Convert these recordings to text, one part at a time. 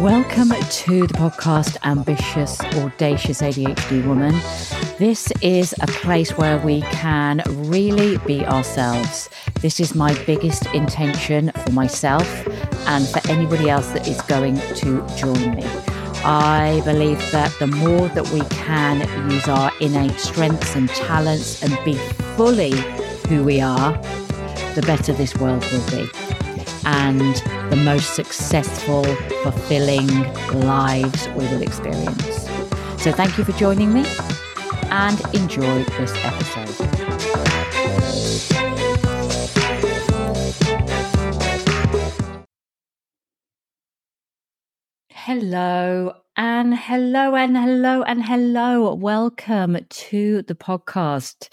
Welcome to the podcast Ambitious, Audacious ADHD Woman. This is a place where we can really be ourselves. This is my biggest intention for myself and for anybody else that is going to join me. I believe that the more that we can use our innate strengths and talents and be fully who we are, the better this world will be and the most successful, fulfilling lives we will experience. So, thank you for joining me and enjoy this episode. Hello and hello and hello and hello. Welcome to the podcast.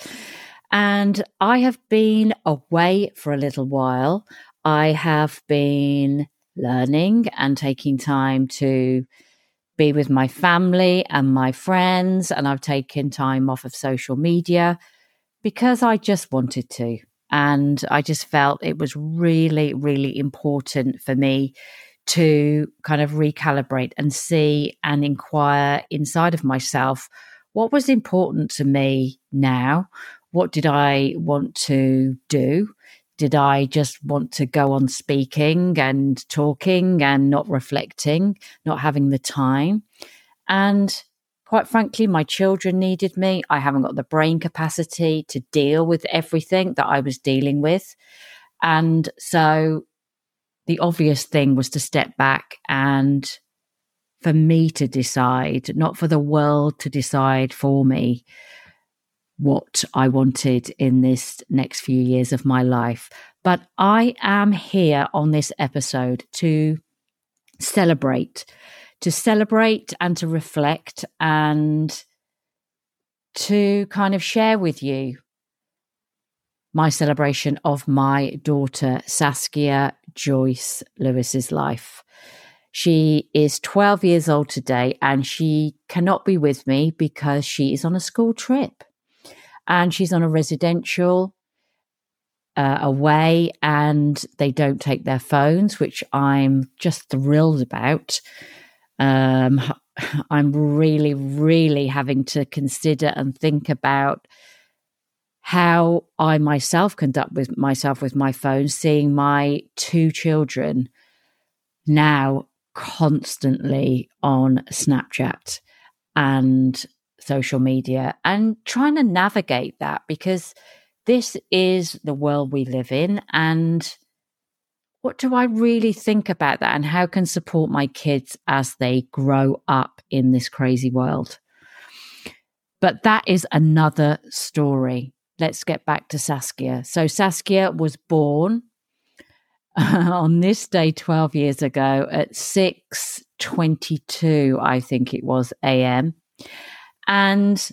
And I have been away for a little while. I have been learning and taking time to be with my family and my friends. And I've taken time off of social media because I just wanted to. And I just felt it was really, really important for me to kind of recalibrate and see and inquire inside of myself what was important to me now? What did I want to do? Did I just want to go on speaking and talking and not reflecting, not having the time? And quite frankly, my children needed me. I haven't got the brain capacity to deal with everything that I was dealing with. And so the obvious thing was to step back and for me to decide, not for the world to decide for me what I wanted in this next few years of my life. But I am here on this episode to celebrate, to celebrate and to reflect and to kind of share with you my celebration of my daughter, Saskia Joyce Lewis's life. She is 12 years old today and she cannot be with me because she is on a school trip and she's on a residential uh, away and they don't take their phones, which I'm just thrilled about. Um, I'm really, really having to consider and think about how I myself conduct with myself with my phone, seeing my two children now constantly on Snapchat and social media and trying to navigate that because this is the world we live in and what do I really think about that and how can support my kids as they grow up in this crazy world? But that is another story. Let's get back to Saskia. So Saskia was born on this day 12 years ago at 6:22 I think it was am and,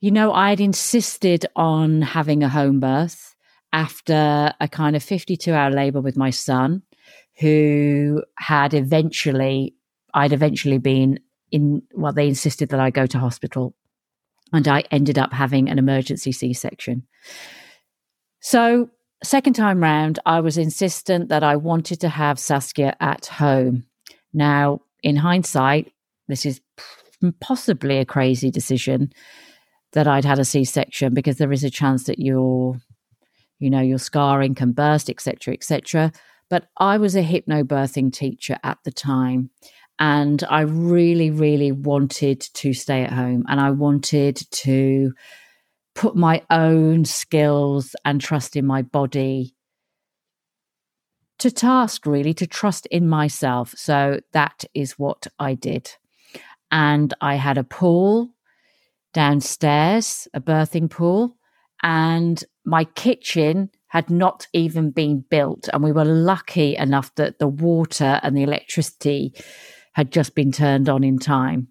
you know, I'd insisted on having a home birth after a kind of 52 hour labor with my son, who had eventually, I'd eventually been in, well, they insisted that I go to hospital. And I ended up having an emergency C section. So, second time round, I was insistent that I wanted to have Saskia at home. Now, in hindsight, this is possibly a crazy decision that I'd had a C-section because there is a chance that your, you know, your scarring can burst, etc., etc. But I was a hypnobirthing teacher at the time, and I really, really wanted to stay at home, and I wanted to put my own skills and trust in my body to task, really, to trust in myself. So that is what I did and I had a pool downstairs, a birthing pool, and my kitchen had not even been built. And we were lucky enough that the water and the electricity had just been turned on in time.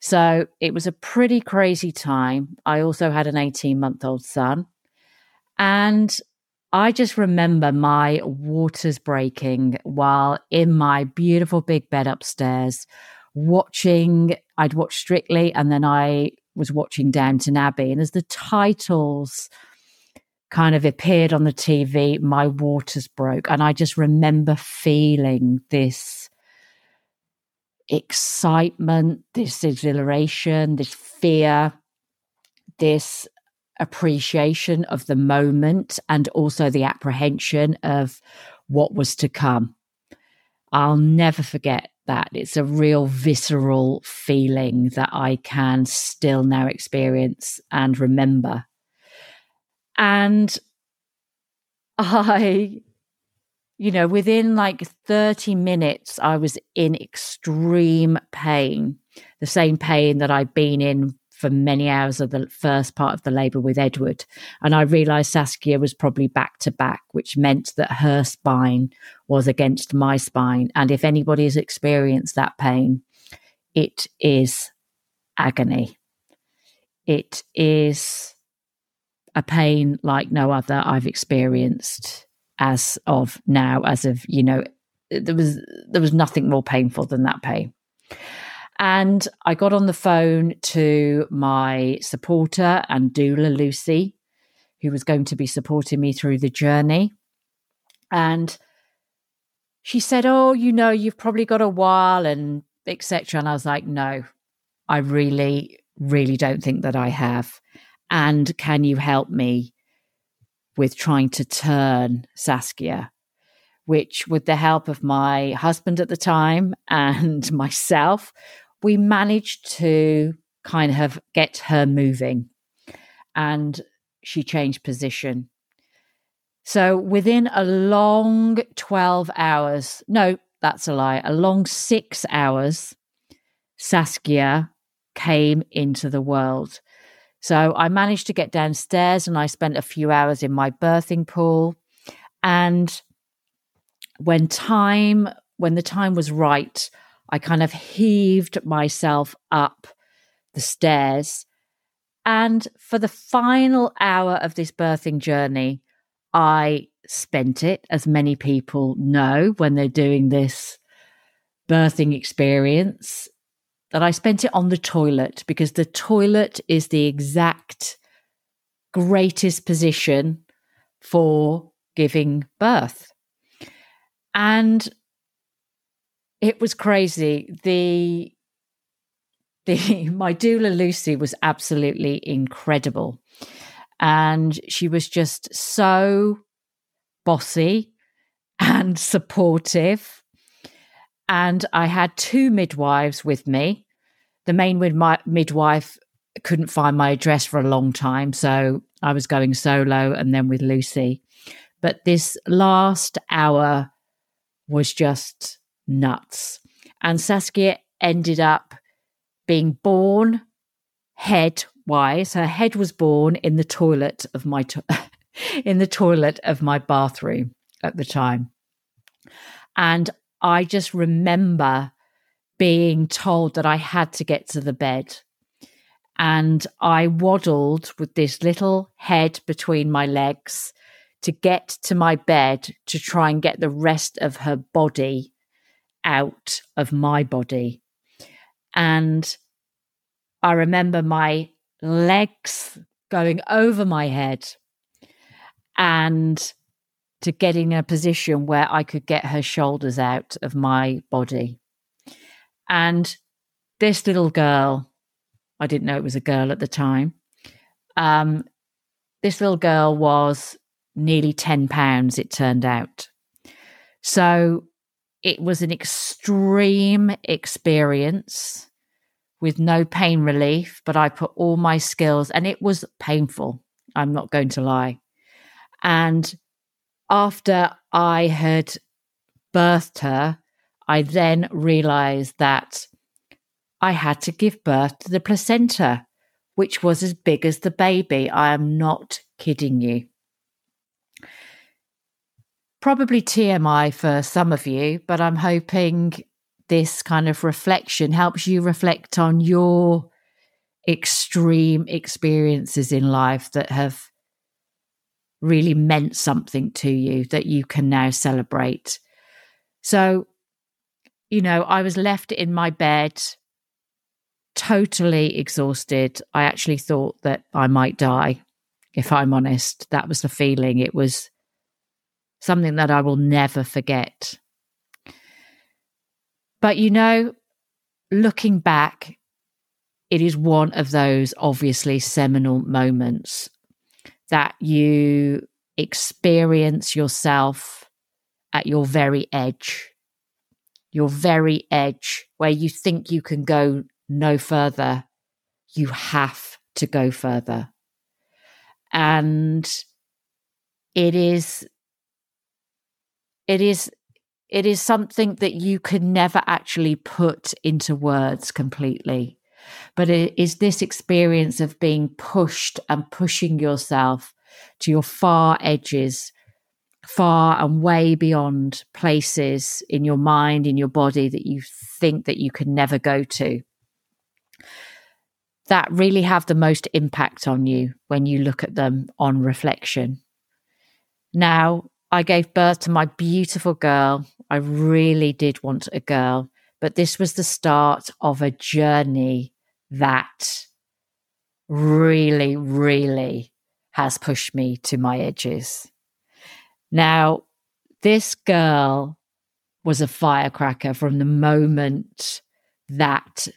So it was a pretty crazy time. I also had an 18 month old son. And I just remember my waters breaking while in my beautiful big bed upstairs watching, I'd watched Strictly and then I was watching Downton Abbey. And as the titles kind of appeared on the TV, my waters broke. And I just remember feeling this excitement, this exhilaration, this fear, this appreciation of the moment, and also the apprehension of what was to come. I'll never forget that. It's a real visceral feeling that I can still now experience and remember. And I you know, within like 30 minutes, I was in extreme pain, the same pain that I'd been in for many hours of the first part of the labour with Edward. And I realised Saskia was probably back to back, which meant that her spine was against my spine. And if anybody has experienced that pain, it is agony. It is a pain like no other I've experienced as of now, as of, you know, there was there was nothing more painful than that pain. And I got on the phone to my supporter and doula, Lucy, who was going to be supporting me through the journey. And she said, Oh, you know, you've probably got a while and etc. And I was like, No, I really, really don't think that I have. And can you help me with trying to turn Saskia, which, with the help of my husband at the time and myself, we managed to kind of get her moving. And she changed position. So within a long 12 hours, no, that's a lie, a long six hours, Saskia came into the world. So I managed to get downstairs and I spent a few hours in my birthing pool. And when time, when the time was right, I kind of heaved myself up the stairs. And for the final hour of this birthing journey, I spent it, as many people know when they're doing this birthing experience, that I spent it on the toilet because the toilet is the exact greatest position for giving birth. And it was crazy. The the my doula Lucy was absolutely incredible. And she was just so bossy and supportive. And I had two midwives with me the main midwife couldn't find my address for a long time. So I was going solo and then with Lucy. But this last hour was just nuts. And Saskia ended up being born head wise. Her head was born in the toilet of my to- in the toilet of my bathroom at the time. And I just remember being told that I had to get to the bed. And I waddled with this little head between my legs to get to my bed to try and get the rest of her body out of my body. And I remember my legs going over my head and to getting in a position where I could get her shoulders out of my body. And this little girl, I didn't know it was a girl at the time. Um, this little girl was nearly 10 pounds, it turned out. So it was an extreme experience with no pain relief, but I put all my skills, and it was painful. I'm not going to lie. And after I had birthed her, I then realized that I had to give birth to the placenta, which was as big as the baby. I am not kidding you. Probably TMI for some of you, but I'm hoping this kind of reflection helps you reflect on your extreme experiences in life that have really meant something to you that you can now celebrate. So, you know, I was left in my bed totally exhausted. I actually thought that I might die, if I'm honest. That was the feeling. It was something that I will never forget. But you know, looking back, it is one of those obviously seminal moments that you experience yourself at your very edge, your very edge where you think you can go no further. You have to go further. And it is, it is, it is something that you can never actually put into words completely. But it is this experience of being pushed and pushing yourself to your far edges, far and way beyond places in your mind, in your body that you think that you can never go to. That really have the most impact on you when you look at them on reflection. Now, I gave birth to my beautiful girl. I really did want a girl, but this was the start of a journey that really, really has pushed me to my edges. Now, this girl was a firecracker from the moment that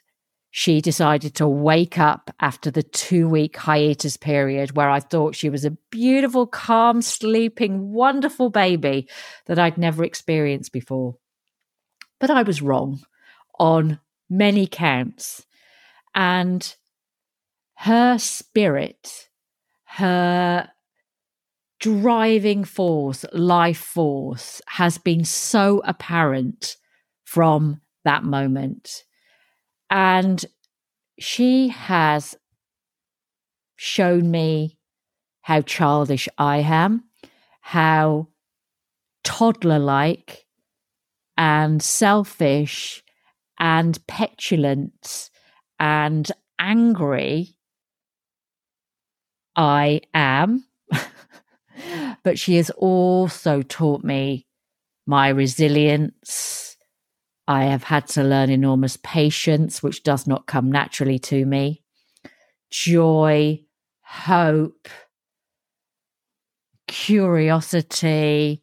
she decided to wake up after the two week hiatus period where I thought she was a beautiful, calm, sleeping, wonderful baby that I'd never experienced before. But I was wrong on many counts. And her spirit her driving force, life force, has been so apparent from that moment. And she has shown me how childish I am, how toddler like and selfish and petulant and angry I am. but she has also taught me my resilience. I have had to learn enormous patience, which does not come naturally to me, joy, hope, curiosity,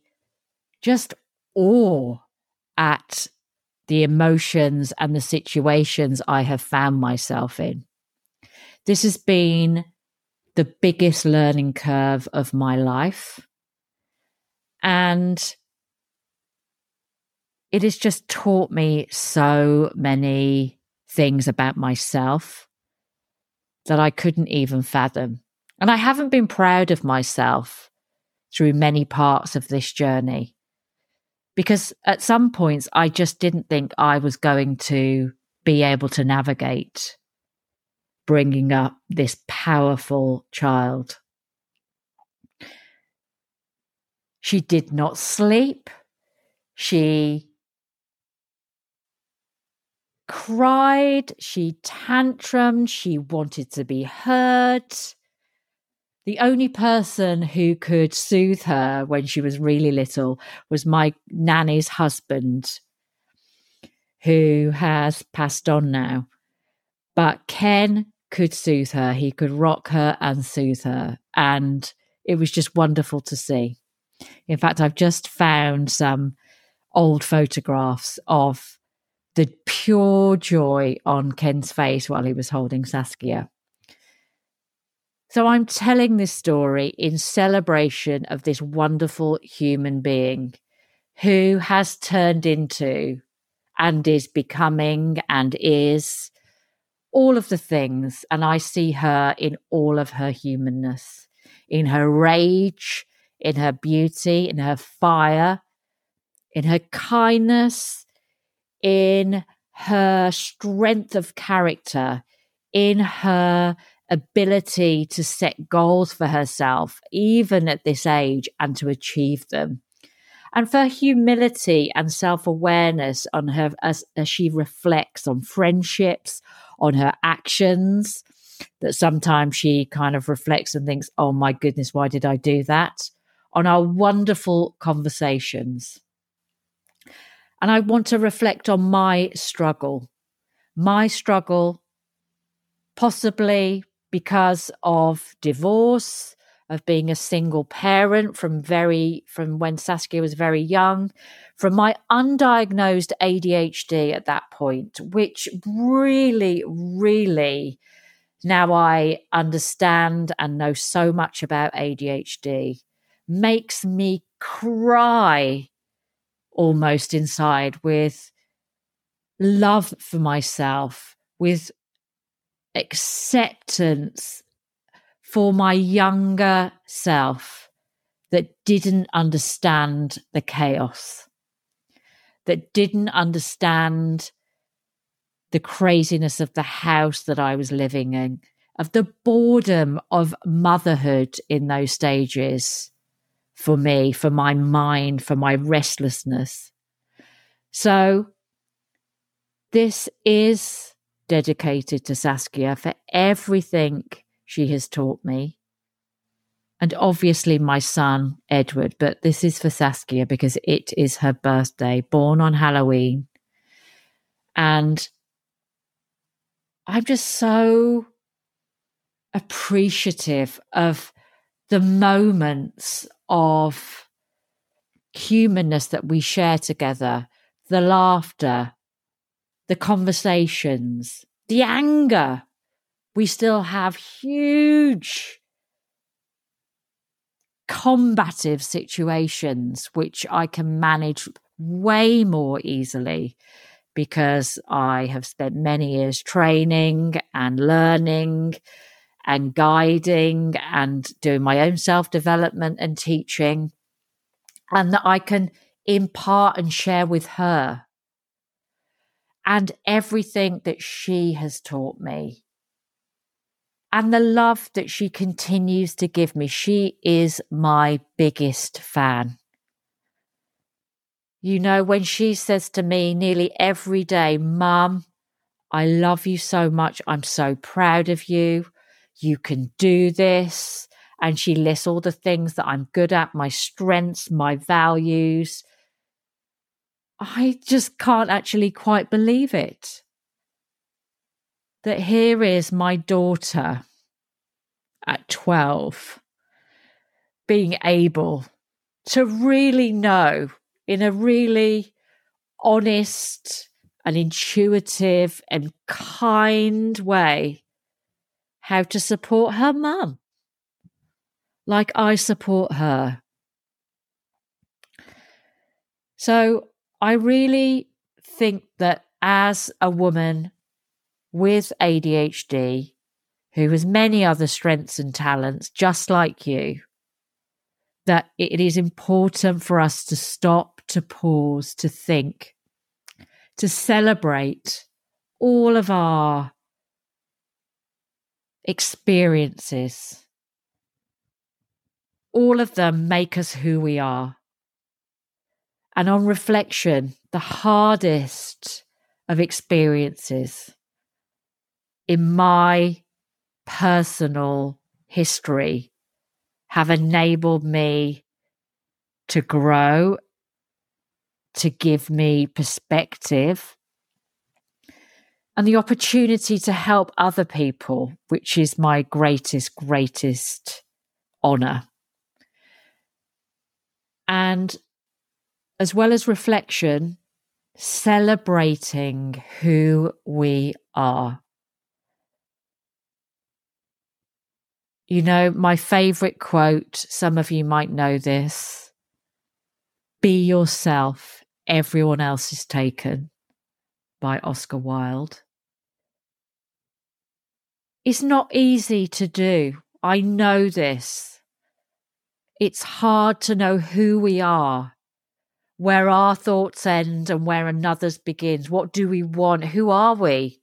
just awe at the emotions and the situations I have found myself in. This has been the biggest learning curve of my life. And it has just taught me so many things about myself that I couldn't even fathom. And I haven't been proud of myself through many parts of this journey because at some points I just didn't think I was going to be able to navigate bringing up this powerful child. She did not sleep. She cried. She tantrumed. She wanted to be heard. The only person who could soothe her when she was really little was my nanny's husband, who has passed on now. But Ken could soothe her. He could rock her and soothe her. And it was just wonderful to see. In fact, I've just found some old photographs of the pure joy on Ken's face while he was holding Saskia. So I'm telling this story in celebration of this wonderful human being who has turned into and is becoming and is all of the things. And I see her in all of her humanness, in her rage, in her beauty, in her fire, in her kindness, in her strength of character, in her ability to set goals for herself, even at this age, and to achieve them. And for humility and self awareness on her as, as she reflects on friendships, on her actions that sometimes she kind of reflects and thinks, oh my goodness, why did I do that? On our wonderful conversations. And I want to reflect on my struggle, my struggle, possibly because of divorce of being a single parent from very from when Saskia was very young, from my undiagnosed ADHD at that point, which really, really now I understand and know so much about ADHD, makes me cry almost inside with love for myself, with acceptance for my younger self that didn't understand the chaos, that didn't understand the craziness of the house that I was living in, of the boredom of motherhood in those stages for me, for my mind, for my restlessness. So, this is dedicated to Saskia for everything she has taught me. And obviously, my son, Edward, but this is for Saskia because it is her birthday, born on Halloween. And I'm just so appreciative of the moments of humanness that we share together, the laughter, the conversations, the anger. We still have huge combative situations which I can manage way more easily because I have spent many years training and learning and guiding and doing my own self development and teaching, and that I can impart and share with her and everything that she has taught me and the love that she continues to give me. She is my biggest fan. You know, when she says to me nearly every day, Mum, I love you so much. I'm so proud of you. You can do this. And she lists all the things that I'm good at, my strengths, my values. I just can't actually quite believe it. That here is my daughter at 12 being able to really know in a really honest and intuitive and kind way how to support her mum like I support her. So I really think that as a woman with ADHD, who has many other strengths and talents, just like you, that it is important for us to stop, to pause, to think, to celebrate all of our experiences. All of them make us who we are. And on reflection, the hardest of experiences in my personal history have enabled me to grow, to give me perspective, and the opportunity to help other people, which is my greatest, greatest honor. And as well as reflection, celebrating who we are. You know, my favorite quote, some of you might know this be yourself, everyone else is taken by Oscar Wilde. It's not easy to do. I know this. It's hard to know who we are where our thoughts end and where another's begins. What do we want? Who are we?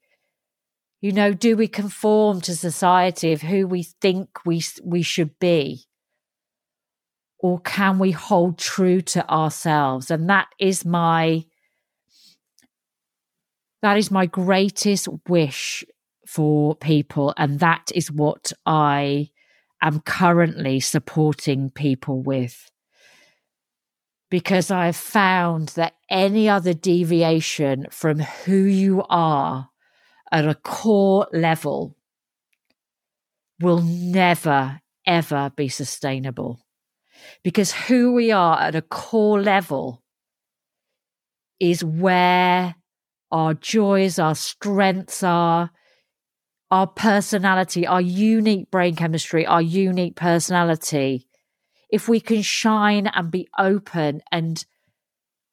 You know, do we conform to society of who we think we we should be? Or can we hold true to ourselves? And that is my that is my greatest wish for people and that is what I am currently supporting people with because I've found that any other deviation from who you are at a core level will never, ever be sustainable. Because who we are at a core level is where our joys, our strengths are, our personality, our unique brain chemistry, our unique personality. If we can shine and be open and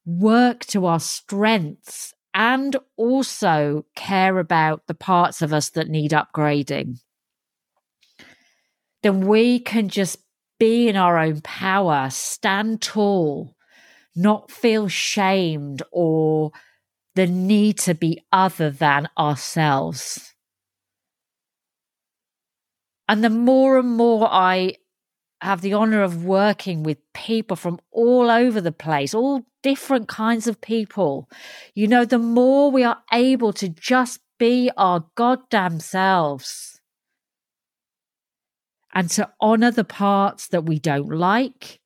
work to our strengths and also care about the parts of us that need upgrading, then we can just be in our own power, stand tall, not feel shamed or the need to be other than ourselves. And the more and more I have the honor of working with people from all over the place, all different kinds of people, you know, the more we are able to just be our goddamn selves and to honor the parts that we don't like,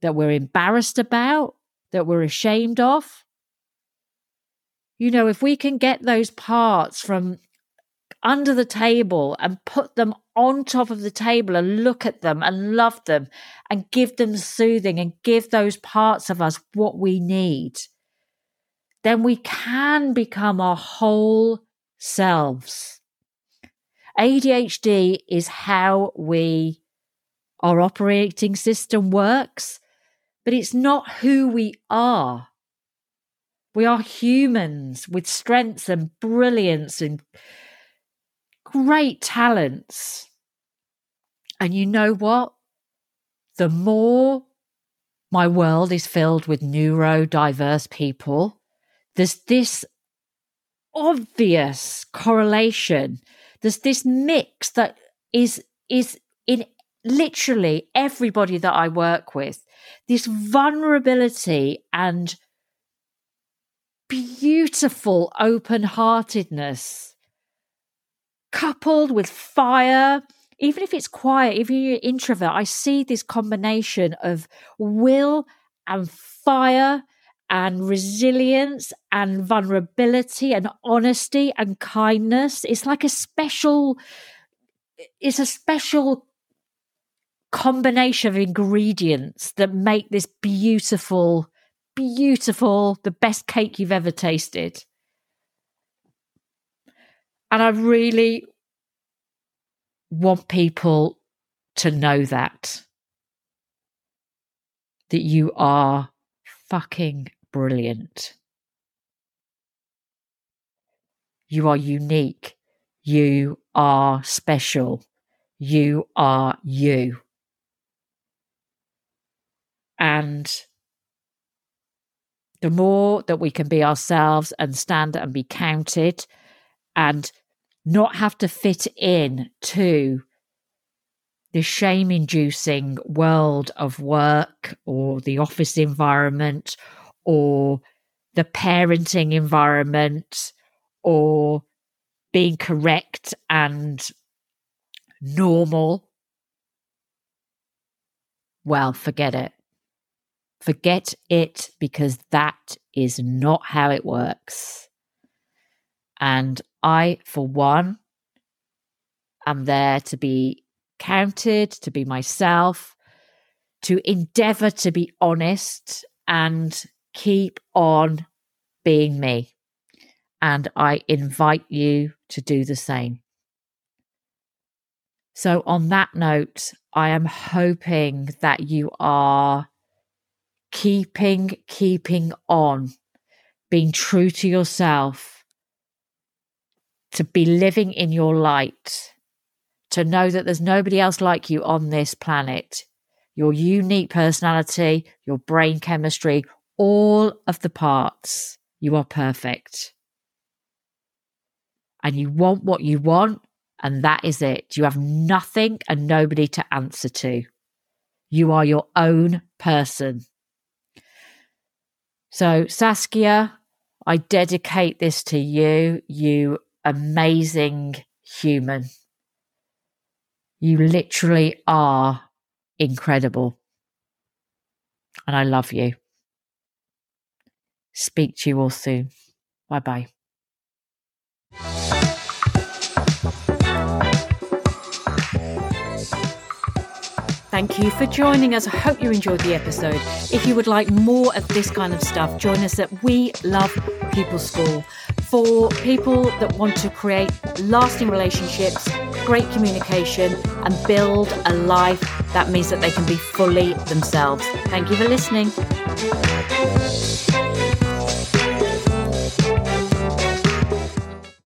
that we're embarrassed about, that we're ashamed of. You know, if we can get those parts from under the table and put them on top of the table and look at them and love them and give them soothing and give those parts of us what we need, then we can become our whole selves. ADHD is how we, our operating system works, but it's not who we are. We are humans with strengths and brilliance and great talents. And you know what? The more my world is filled with neurodiverse people, there's this obvious correlation. There's this mix that is is in literally everybody that I work with. This vulnerability and beautiful open heartedness coupled with fire. Even if it's quiet, even if you're introvert, I see this combination of will and fire and resilience and vulnerability and honesty and kindness. It's like a special, it's a special combination of ingredients that make this beautiful beautiful, the best cake you've ever tasted. And I really want people to know that. That you are fucking brilliant. You are unique. You are special. You are you. And the more that we can be ourselves and stand and be counted and not have to fit in to the shame inducing world of work or the office environment or the parenting environment or being correct and normal, well, forget it. Forget it because that is not how it works. And I, for one, am there to be counted, to be myself, to endeavor to be honest and keep on being me. And I invite you to do the same. So, on that note, I am hoping that you are keeping, keeping on, being true to yourself, to be living in your light, to know that there's nobody else like you on this planet. Your unique personality, your brain chemistry, all of the parts, you are perfect. And you want what you want, and that is it. You have nothing and nobody to answer to. You are your own person. So, Saskia, I dedicate this to you, you amazing human. You literally are incredible. And I love you. Speak to you all soon. Bye bye. Thank you for joining us. I hope you enjoyed the episode. If you would like more of this kind of stuff, join us at We Love People School for people that want to create lasting relationships, great communication, and build a life that means that they can be fully themselves. Thank you for listening.